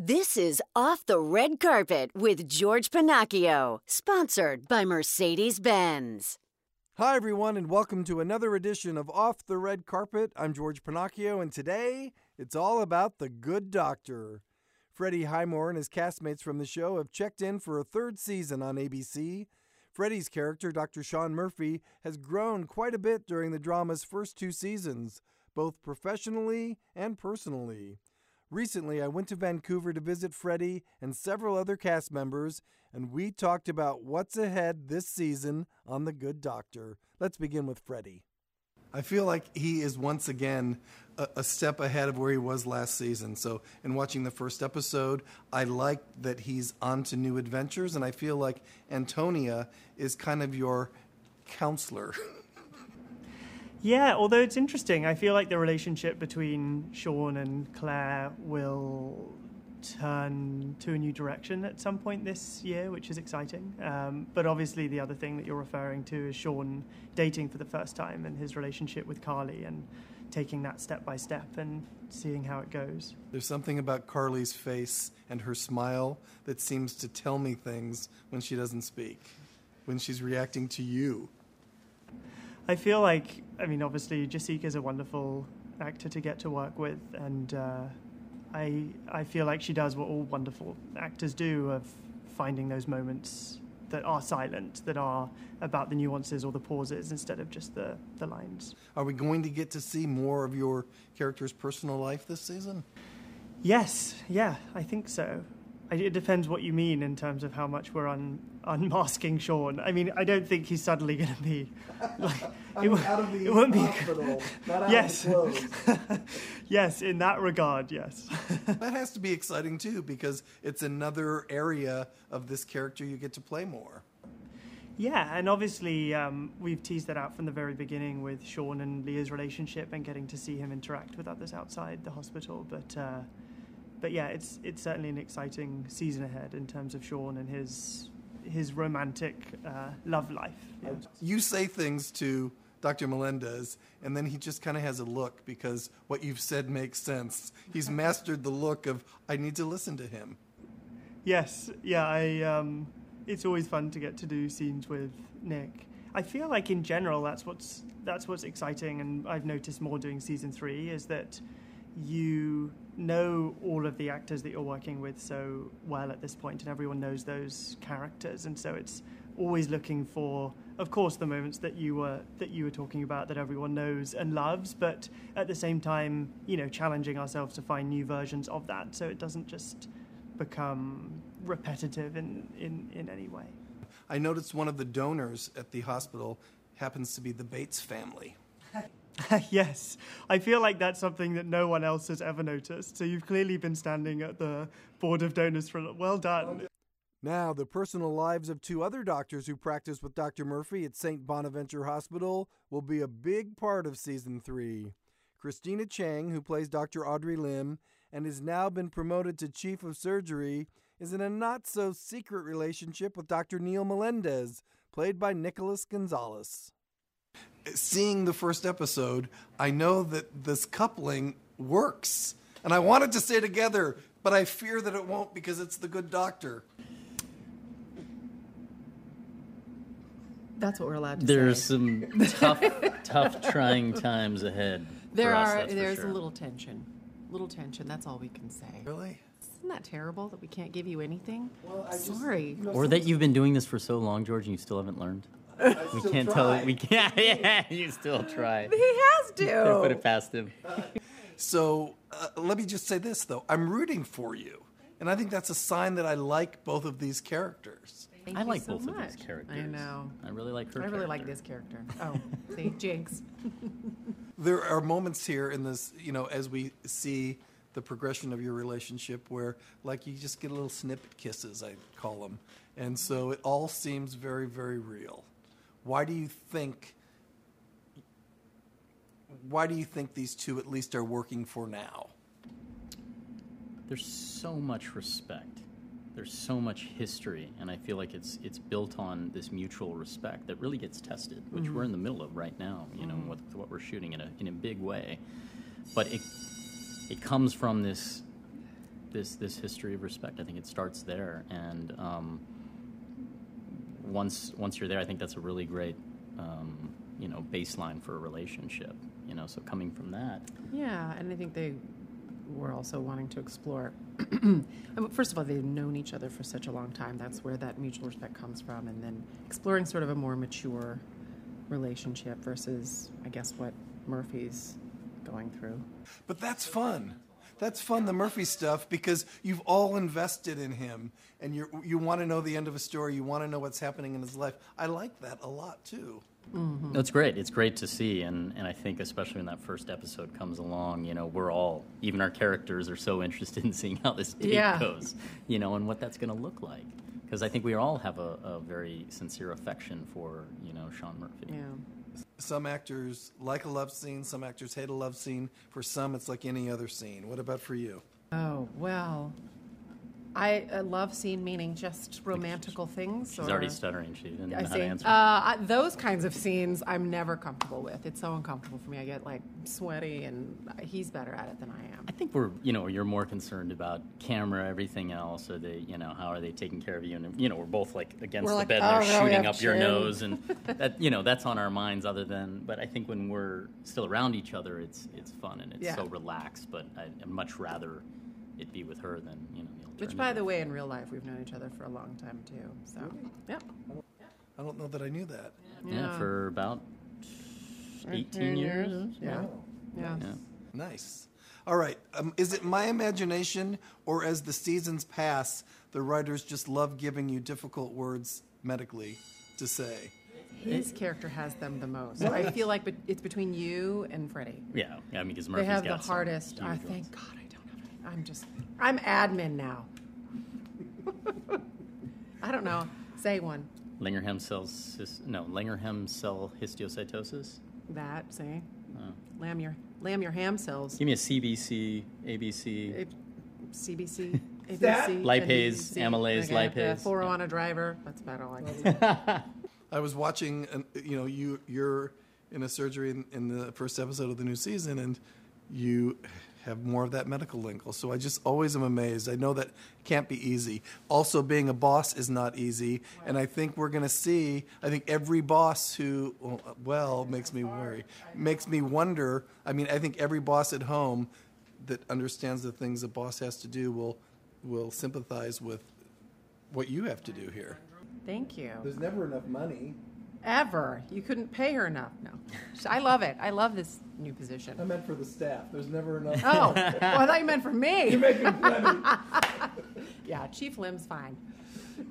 This is Off the Red Carpet with George Pennacchio, sponsored by Mercedes Benz. Hi, everyone, and welcome to another edition of Off the Red Carpet. I'm George Pennacchio, and today it's all about the good doctor. Freddie Highmore and his castmates from the show have checked in for a third season on ABC. Freddie's character, Dr. Sean Murphy, has grown quite a bit during the drama's first two seasons, both professionally and personally. Recently, I went to Vancouver to visit Freddie and several other cast members, and we talked about what's ahead this season on The Good Doctor. Let's begin with Freddie. I feel like he is once again a, a, step ahead of where he was last season. So, in watching the first episode, I like that he's on to new adventures, and I feel like Antonia is kind of your counselor. Yeah, although it's interesting, I feel like the relationship between Sean and Claire will turn to a new direction at some point this year, which is exciting. Um, but obviously, the other thing that you're referring to is Sean dating for the first time and his relationship with Carly and taking that step by step and seeing how it goes. There's something about Carly's face and her smile that seems to tell me things when she doesn't speak, when she's reacting to you. I feel like, I mean, obviously, Jessica's a wonderful actor to get to work with, and uh, I I feel like she does what all wonderful actors do of finding those moments that are silent, that are about the nuances or the pauses instead of just the, the lines. Are we going to get to see more of your character's personal life this season? Yes, yeah, I think so. It depends what you mean in terms of how much we're un, unmasking Sean. I mean, I don't think he's suddenly going to be like it, out of the it won't hospital, be, not out yes. of yes, in that regard, yes. that has to be exciting too because it's another area of this character you get to play more. Yeah, and obviously um, we've teased that out from the very beginning with Sean and Leah's relationship and getting to see him interact with others outside the hospital, but. Uh, but yeah, it's it's certainly an exciting season ahead in terms of Sean and his his romantic uh, love life. Yeah. You say things to Dr. Melendez, and then he just kind of has a look because what you've said makes sense. He's mastered the look of I need to listen to him. Yes, yeah, I. Um, it's always fun to get to do scenes with Nick. I feel like in general that's what's that's what's exciting, and I've noticed more doing season three is that you know all of the actors that you're working with so well at this point, and everyone knows those characters, and so it's always looking for, of course, the moments that you were that you were talking about that everyone knows and loves, but at the same time, you know, challenging ourselves to find new versions of that, so it doesn't just become repetitive in, in, in any way. I noticed one of the donors at the hospital happens to be the Bates family. yes, I feel like that's something that no one else has ever noticed. So you've clearly been standing at the board of donors for well done. Now, the personal lives of two other doctors who practice with Dr. Murphy at St. Bonaventure Hospital will be a big part of season three. Christina Chang, who plays Dr. Audrey Lim and has now been promoted to chief of surgery, is in a not so secret relationship with Dr. Neil Melendez, played by Nicholas Gonzalez seeing the first episode, I know that this coupling works. And I wanted to stay together, but I fear that it won't because it's the good doctor. That's what we're allowed to do. There's say. some tough, tough, trying times ahead. There us, are. There's sure. a little tension. Little tension. That's all we can say. Really? Isn't that terrible that we can't give you anything? Well, I Sorry. Just, you know, or that you've been doing this for so long, George, and you still haven't learned we can't try. tell. We can't. Yeah, you still try. He has to. Can't put it past him. so uh, let me just say this though: I'm rooting for you, and I think that's a sign that I like both of these characters. Thank I like so both much. of these characters. I know. I really like her. I really character. like this character. Oh, see, Jinx. there are moments here in this, you know, as we see the progression of your relationship where like you just get little snippet kisses i call them and so it all seems very very real why do you think? Why do you think these two at least are working for now? There's so much respect. There's so much history, and I feel like it's it's built on this mutual respect that really gets tested, which mm-hmm. we're in the middle of right now. You know, mm-hmm. with, with what we're shooting in a in a big way, but it it comes from this this this history of respect. I think it starts there, and um, once once you're there, I think that's a really great um, you know baseline for a relationship. You know, so coming from that, Yeah, and I think they were also wanting to explore. First of all, they've known each other for such a long time. That's where that mutual respect comes from, and then exploring sort of a more mature relationship versus, I guess, what Murphy's going through. But that's fun. That's fun, the Murphy stuff, because you've all invested in him, and you you want to know the end of a story. You want to know what's happening in his life. I like that a lot too. Mm-hmm. No, it's great. It's great to see, and, and I think especially when that first episode comes along, you know, we're all, even our characters, are so interested in seeing how this date Yeah. goes, you know, and what that's going to look like. Because I think we all have a, a very sincere affection for, you know, Sean Murphy. Yeah. Some actors like a love scene. Some actors hate a love scene. For some, it's like any other scene. What about for you? Oh well, I love scene meaning just romantical things. She's or- already stuttering. She didn't I know how see. to Uh. I, those kinds of scenes, I'm never comfortable with. It's so uncomfortable for me. I get like sweaty, and he's better at it than I am. I think we're, you know, you're more concerned about camera, everything else. Are they, you know, how are they taking care of you? And you know, we're both like against We're the like, bed, "Oh, and they're shooting up your nose, and that, you know, that's on our minds. Other than, but I think when we're still around each other, it's it's fun and it's Yeah. so relaxed. But I, I'd much rather it be with her than you know. Which, by the way, in real life, we've known each other for a long time too. So, yeah. I don't know that I knew that. yeah, for about 18 years. Yeah. Yeah. Yeah. Nice. All right. Um, is it my imagination, or as the seasons pass, the writers just love giving you difficult words medically to say? His character has them the most. I feel like bet- it's between you and Freddie. Yeah, yeah, I mean, because They Murphy's have the got some hardest. I huge ones. thank God I have any. I'm just. I'm admin now. I don't know. Say one. Langerhans cells, his, no, Langerhans cell histiocytosis. That. Say. Oh. Lamb your lamb your ham cells. Give me a CBC, ABC. It- CBC, That- ABC, Lipase, NBC, amylase, okay, lipase. Four on a driver. That's about all I can say. I was watching, an, you know, you you're in a surgery in, in the first episode of the new season, and you have more of that medical lingo. So I just always am amazed. I know that can't be easy. Also, being a boss is not easy, and I think we're going to see. I think every boss who, well, makes me worry, makes me wonder. I mean, I think every boss at home that understands the things a boss has to do will will sympathize with what you have to do here. Thank you. There's never enough money. Ever. You couldn't pay her enough. No. I love it. I love this new position. I meant for the staff. There's never enough. Oh, well, I thought you meant for me. You're making plenty. Yeah, Chief Lim's fine.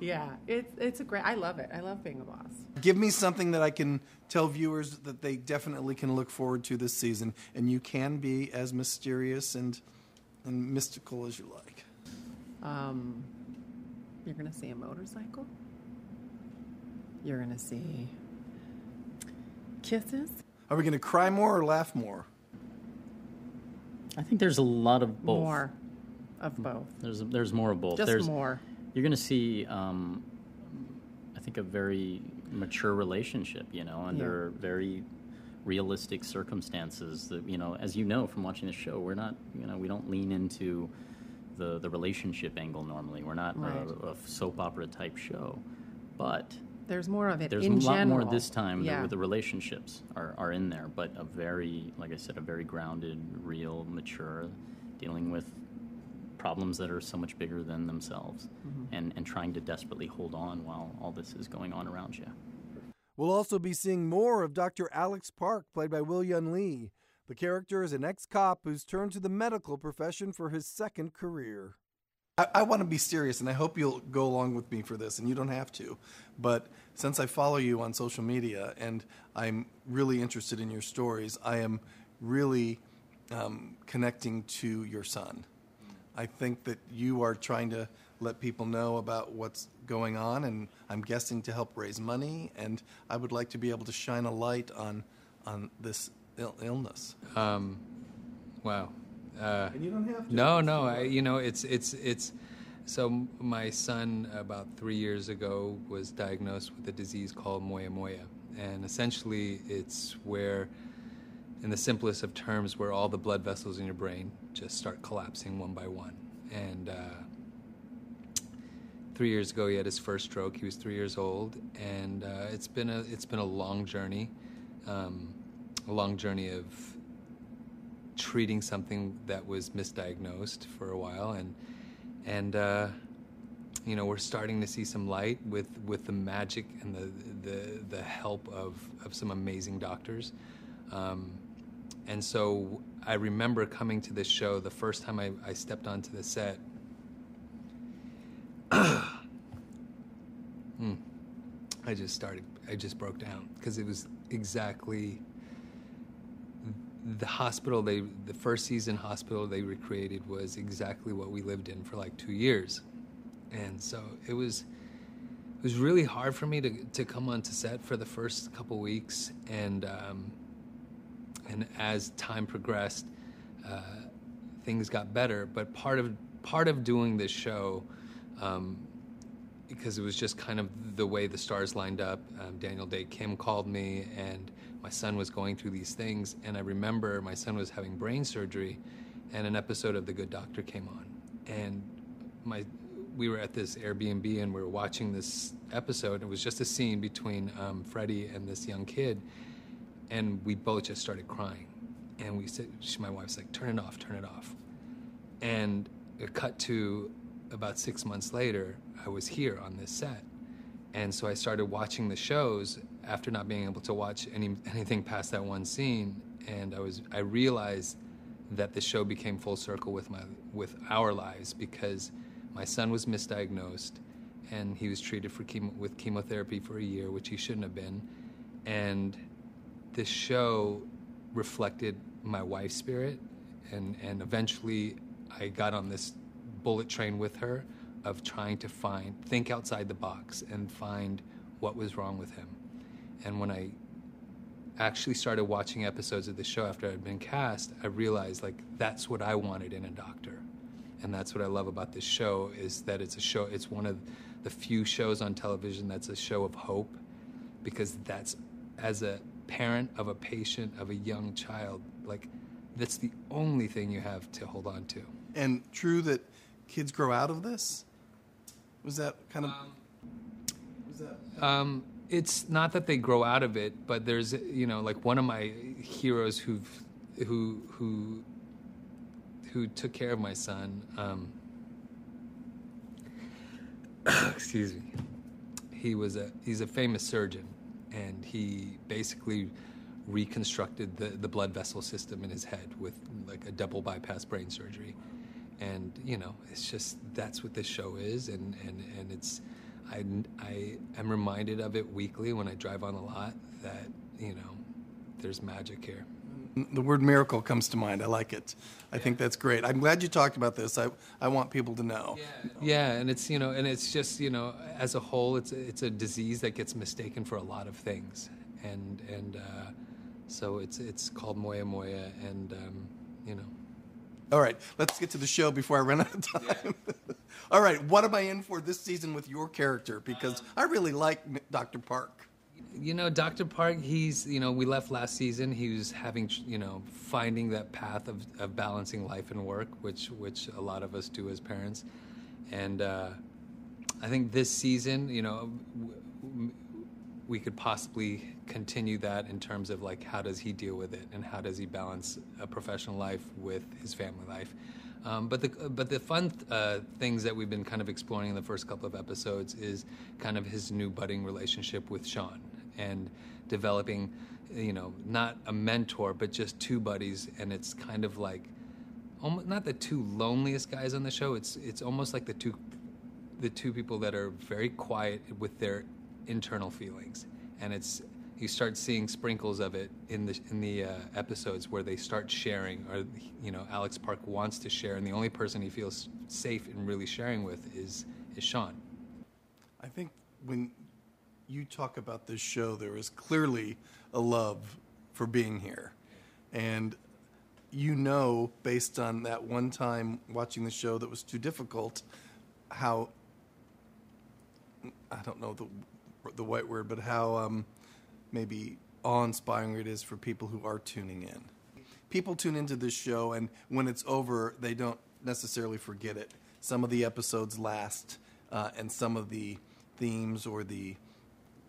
Yeah, it's it's a great. I love it. I love being a boss. Give me something that I can tell viewers that they definitely can look forward to this season, and you can be as mysterious and and mystical as you like. Um, you're gonna see a motorcycle. You're gonna see kisses. Are we going to cry more or laugh more? I think there's a lot of both. More of both. There's there's more of both. Just there's, more. You're going to see, um, I think, a very mature relationship. You know, under very realistic circumstances. That you know, as you know from watching the show, we're not, you know, we don't lean into the the relationship angle normally. We're not Right. a, a soap opera type show, but There's more of it there's in a lot general. more this time. Yeah. The, the relationships are, are in there, but a very, like I said, a very grounded, real, mature, dealing with problems that are so much bigger than themselves, Mm-hmm. and and trying to desperately hold on while all this is going on around you. We'll also be seeing more of Dr. Alex Park, played by Will Yun Lee. The character is an ex cop who's turned to the medical profession for his second career. I, I want to be serious, and I hope you'll go along with me for this, and you don't have to. But since I follow you on social media and I'm really interested in your stories, I am really um, connecting to your son. I think that you are trying to let people know about what's going on, and I'm guessing to help raise money. And I would like to be able to shine a light on on this Ill- illness. Um, wow. Uh, And you don't have to. no, no. I, you know, it's it's it's. So my son, about three years ago, was diagnosed with a disease called moya moya, and essentially, it's where, in the simplest of terms, where all the blood vessels in your brain just start collapsing one by one, and. Uh, three years ago he had his first stroke. He was three years old, and uh, it's been a it's been a long journey, um, a long journey of treating something that was misdiagnosed for a while, and and uh, you know we're starting to see some light with with the magic and the the the help of of some amazing doctors. Um, and so I remember coming to this show the first time I, I stepped onto the set Hmm. I just started, I just broke down because it was exactly the hospital they, the first season hospital they recreated was exactly what we lived in for like two years. And so it was, it was really hard for me to, to come onto set for the first couple weeks. And, um, and as time progressed, uh, things got better. But part of, part of doing this show, um, because it was just kind of the way the stars lined up. Um, Daniel Dae Kim called me, and my son was going through these things. And I remember my son was having brain surgery, and an episode of The Good Doctor came on. And my, we were at this Airbnb, and we were watching this episode. It was just a scene between um, Freddie and this young kid, and we both just started crying. And we said, my wife's like, "Turn it off, turn it off." And it cut to about six months later, I was here on this set. And so I started watching the shows after not being able to watch any, anything past that one scene. And I was I realized that the show became full circle with my with our lives because my son was misdiagnosed and he was treated for chemo, with chemotherapy for a year, which he shouldn't have been. And this show reflected my wife's spirit, and and eventually I got on this bullet train with her of trying to find, think outside the box and find what was wrong with him. And when I actually started watching episodes of the show after I'd been cast, I realized like that's what I wanted in a doctor. And that's what I love about this show is that it's a show it's one of the few shows on television that's a show of hope because that's as a parent of a patient of a young child like that's the only thing you have to hold on to. And true that kids grow out of this? Was that kind of? Um, was that? Um, it's not that they grow out of it, but there's you know like one of my heroes who who who who took care of my son. Um, excuse me. He was a he's a famous surgeon, and he basically reconstructed the, the blood vessel system in his head with like a double bypass brain surgery and you know it's just that's what this show is and and and it's i i am reminded of it weekly when i drive on the lot that you know there's magic here the word miracle comes to mind. I like it. I yeah. think that's great. I'm glad you talked about this. I, I want people to know. Yeah. yeah, and it's you know, and it's just you know, as a whole, it's it's a disease that gets mistaken for a lot of things, and and uh, so it's it's called moya moya, and um, you know, all right, let's get to the show before I run out of time. All right, what am I in for this season with your character? Because I really like Dr. Park. You know, Dr. Park, he's, you know, we left last season. He was having, you know, finding that path of, of balancing life and work, which, which a lot of us do as parents. And uh, I think this season, you know, w- we could possibly continue that in terms of like how does he deal with it and how does he balance a professional life with his family life. Um, but the but the fun uh, things that we've been kind of exploring in the first couple of episodes is kind of his new budding relationship with Sean and developing, you know, not a mentor but just two buddies, and it's kind of like almost not the two loneliest guys on the show. It's it's almost like the two the two people that are very quiet with their internal feelings, and it's you start seeing sprinkles of it in the in the uh, episodes where they start sharing, or you know, Alex Park wants to share, and the only person he feels safe in really sharing with is is Sean. I think when you talk about this show, there is clearly a love for being here, and you know, based on that one time watching the show that was too difficult, how I don't know the the white word, but how um, maybe awe-inspiring it is for people who are tuning in. People tune into this show, and when it's over, they don't necessarily forget it. Some of the episodes last, uh, and some of the themes or the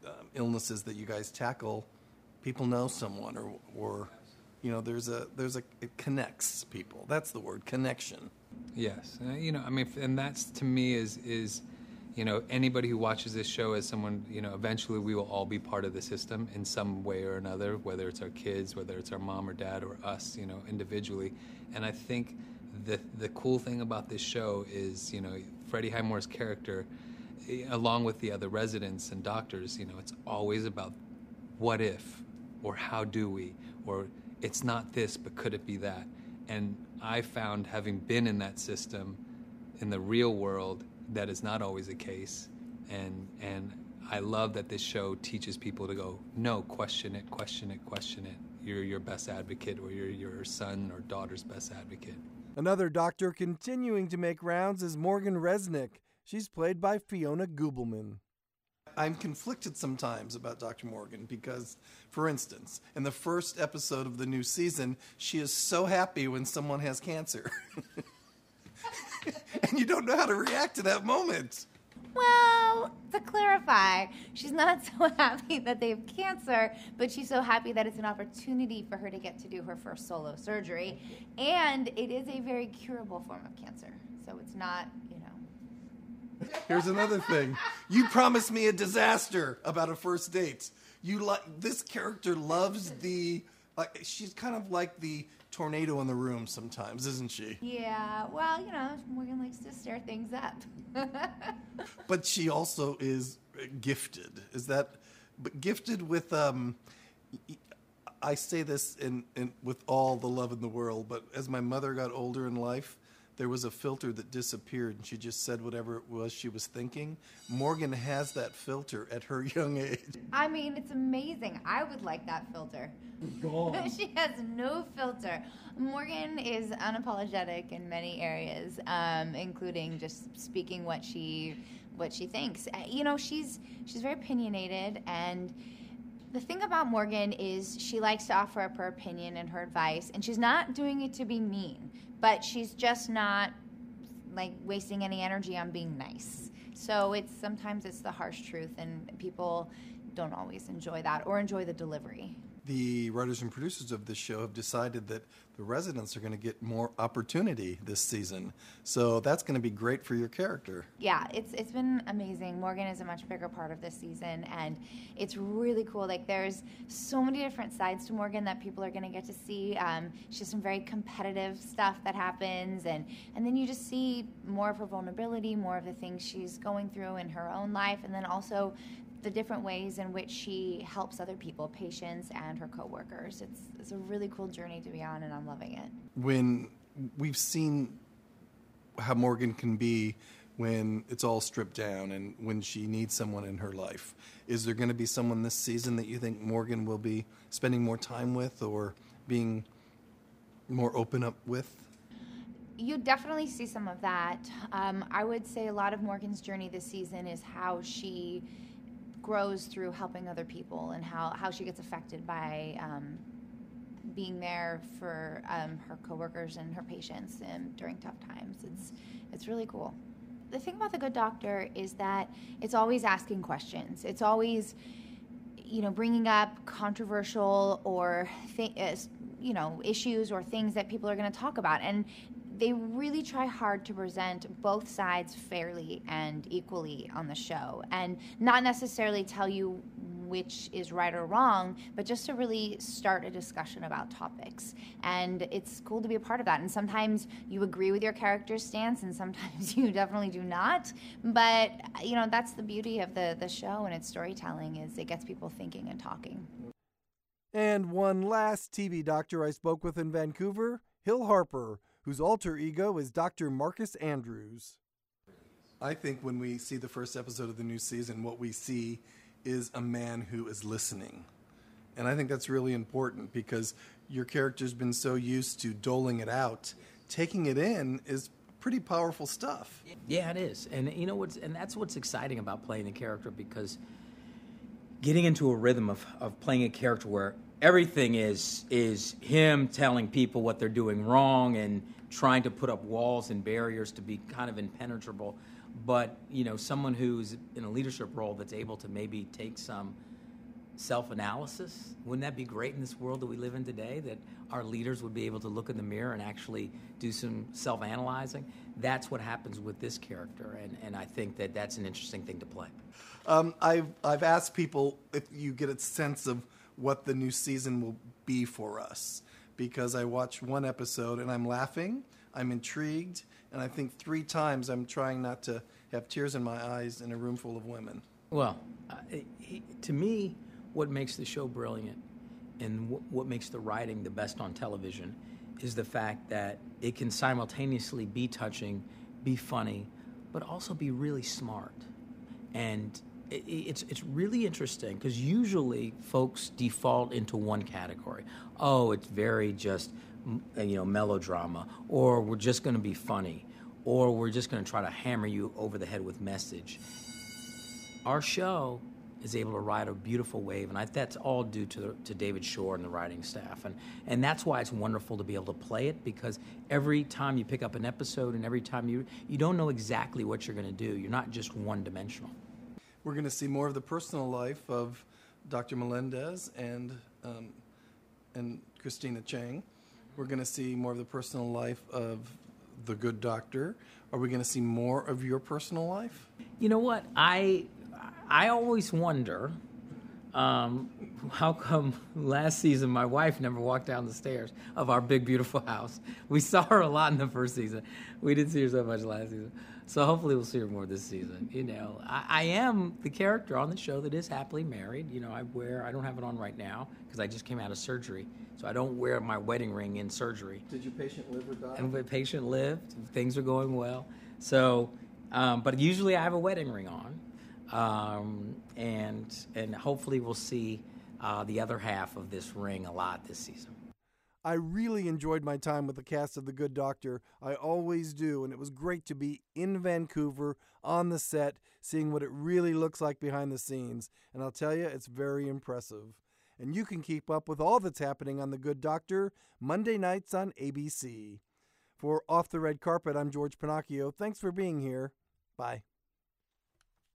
um, illnesses that you guys tackle, people know someone, or or you know, there's a there's a it connects people. That's the word, connection. Yes, uh, you know, I mean, and that's to me is is, you know, anybody who watches this show as someone, you know, eventually we will all be part of the system in some way or another, whether it's our kids, whether it's our mom or dad or us, you know, individually. And I think the the cool thing about this show is, you know, Freddie Highmore's character, eh, along with the other residents and doctors, you know, it's always about what if, or how do we, or it's not this, but could it be that? And I found, having been in that system in the real world, that is not always the case. And, and I love that this show teaches people to go, no, question it, question it, question it. You're your best advocate, or you're your son or daughter's best advocate. Another doctor continuing to make rounds is Morgan Resnick. She's played by Fiona Gubelman. I'm conflicted sometimes about Dr. Morgan because, for instance, in the first episode of the new season, she is so happy when someone has cancer. and you don't know how to react to that moment. Well, to clarify, she's not so happy that they have cancer, but she's so happy that it's an opportunity for her to get to do her first solo surgery. And it is a very curable form of cancer. So it's not, you know. Here's another thing. You promised me a disaster about a first date. You like this character loves the like she's kind of like the tornado in the room sometimes, isn't she? Yeah, well, you know, Morgan likes to stir things up. but she also is gifted. Is that but gifted with um I say this in, in with all the love in the world, but as my mother got older in life, there was a filter that disappeared and she just said whatever it was she was thinking. Morgan has that filter at her young age. I mean, it's amazing. I would like that filter. Gone. she has no filter. Morgan is unapologetic in many areas, um, including just speaking what she what she thinks. Uh, You know, she's she's very opinionated and the thing about Morgan is she likes to offer up her opinion and her advice, and she's not doing it to be mean, but she's just not like wasting any energy on being nice. So it's sometimes it's the harsh truth, and people don't always enjoy that or enjoy the delivery. The writers and producers of this show have decided that the residents are going to get more opportunity this season. So that's going to be great for your character. Yeah, it's it's been amazing. Morgan is a much bigger part of this season, and it's really cool. Like there's so many different sides to Morgan that people are going to get to see. Um, she has some very competitive stuff that happens, and and then you just see more of her vulnerability, more of the things she's going through in her own life, and then also the different ways in which she helps other people, patients and her coworkers. It's it's a really cool journey to be on, and I'm loving it. When we've seen how Morgan can be when it's all stripped down and when she needs someone in her life, is there going to be someone this season that you think Morgan will be spending more time with or being more open up with? You definitely see some of that. Um, I would say a lot of Morgan's journey this season is how she grows through helping other people and how, how she gets affected by um, being there for um, her coworkers and her patients and during tough times. It's it's really cool. The thing about the Good Doctor is that it's always asking questions. It's always you know bringing up controversial or th- you know issues or things that people are going to talk about and they really try hard to present both sides fairly and equally on the show and not necessarily tell you which is right or wrong, but just to really start a discussion about topics. And it's cool to be a part of that. And sometimes you agree with your character's stance, and sometimes you definitely do not. But you know that's the beauty of the the show and its storytelling is it gets people thinking and talking. And one last TV doctor I spoke with in Vancouver, Hill Harper, whose alter ego is Dr. Marcus Andrews. I think when we see the first episode of the new season, what we see is a man who is listening. And I think that's really important because your character's been so used to doling it out. Taking it in is pretty powerful stuff. Yeah, it is, and you know what's and that's what's exciting about playing the character because getting into a rhythm of, of playing a character where everything is is him telling people what they're doing wrong and trying to put up walls and barriers to be kind of impenetrable. But you know, someone who's in a leadership role that's able to maybe take some self-analysis. Wouldn't that be great in this world that we live in today? That our leaders would be able to look in the mirror and actually do some self-analyzing. That's what happens with this character, and, and I think that that's an interesting thing to play. Um, I've I've asked people if you get a sense of what the new season will be for us because I watched one episode and I'm laughing, I'm intrigued, and I think three times I'm trying not to have tears in my eyes in a room full of women. Well, uh, he, to me, what makes the show brilliant and w- what makes the writing the best on television is the fact that it can simultaneously be touching, be funny, but also be really smart. And it's, it's really interesting because usually folks default into one category. Oh, it's very just, uh, you know, melodrama, or we're just going to be funny, or we're just going to try to hammer you over the head with message. Our show is able to ride a beautiful wave, and I, that's all due to, to David Shore and the writing staff, and and that's why it's wonderful to be able to play it because every time you pick up an episode and every time you you don't know exactly what you're going to do. You're not just one dimensional. We're going to see more of the personal life of Dr. Melendez and um, and Christina Chang. We're going to see more of the personal life of the good doctor. Are we going to see more of your personal life? You know what I I always wonder um, how come last season my wife never walked down the stairs of our big beautiful house. We saw her a lot in the first season. We didn't see her so much last season. So hopefully we'll see her more this season. You know, I, I am the character on the show that is happily married. You know, I wear I don't have it on right now because I just came out of surgery, so I don't wear my wedding ring in surgery. Did your patient live or die? And the patient lived. Things are going well. So, um, but usually I have a wedding ring on um, and and hopefully we'll see uh, the other half of this ring a lot this season. I really enjoyed my time with the cast of The Good Doctor. I always do, and it was great to be in Vancouver on the set, seeing what it really looks like behind the scenes. And I'll tell you, it's very impressive. And you can keep up with all that's happening on The Good Doctor Monday nights on ABC. For Off the Red Carpet, I'm George Pennacchio. Thanks for being here. Bye.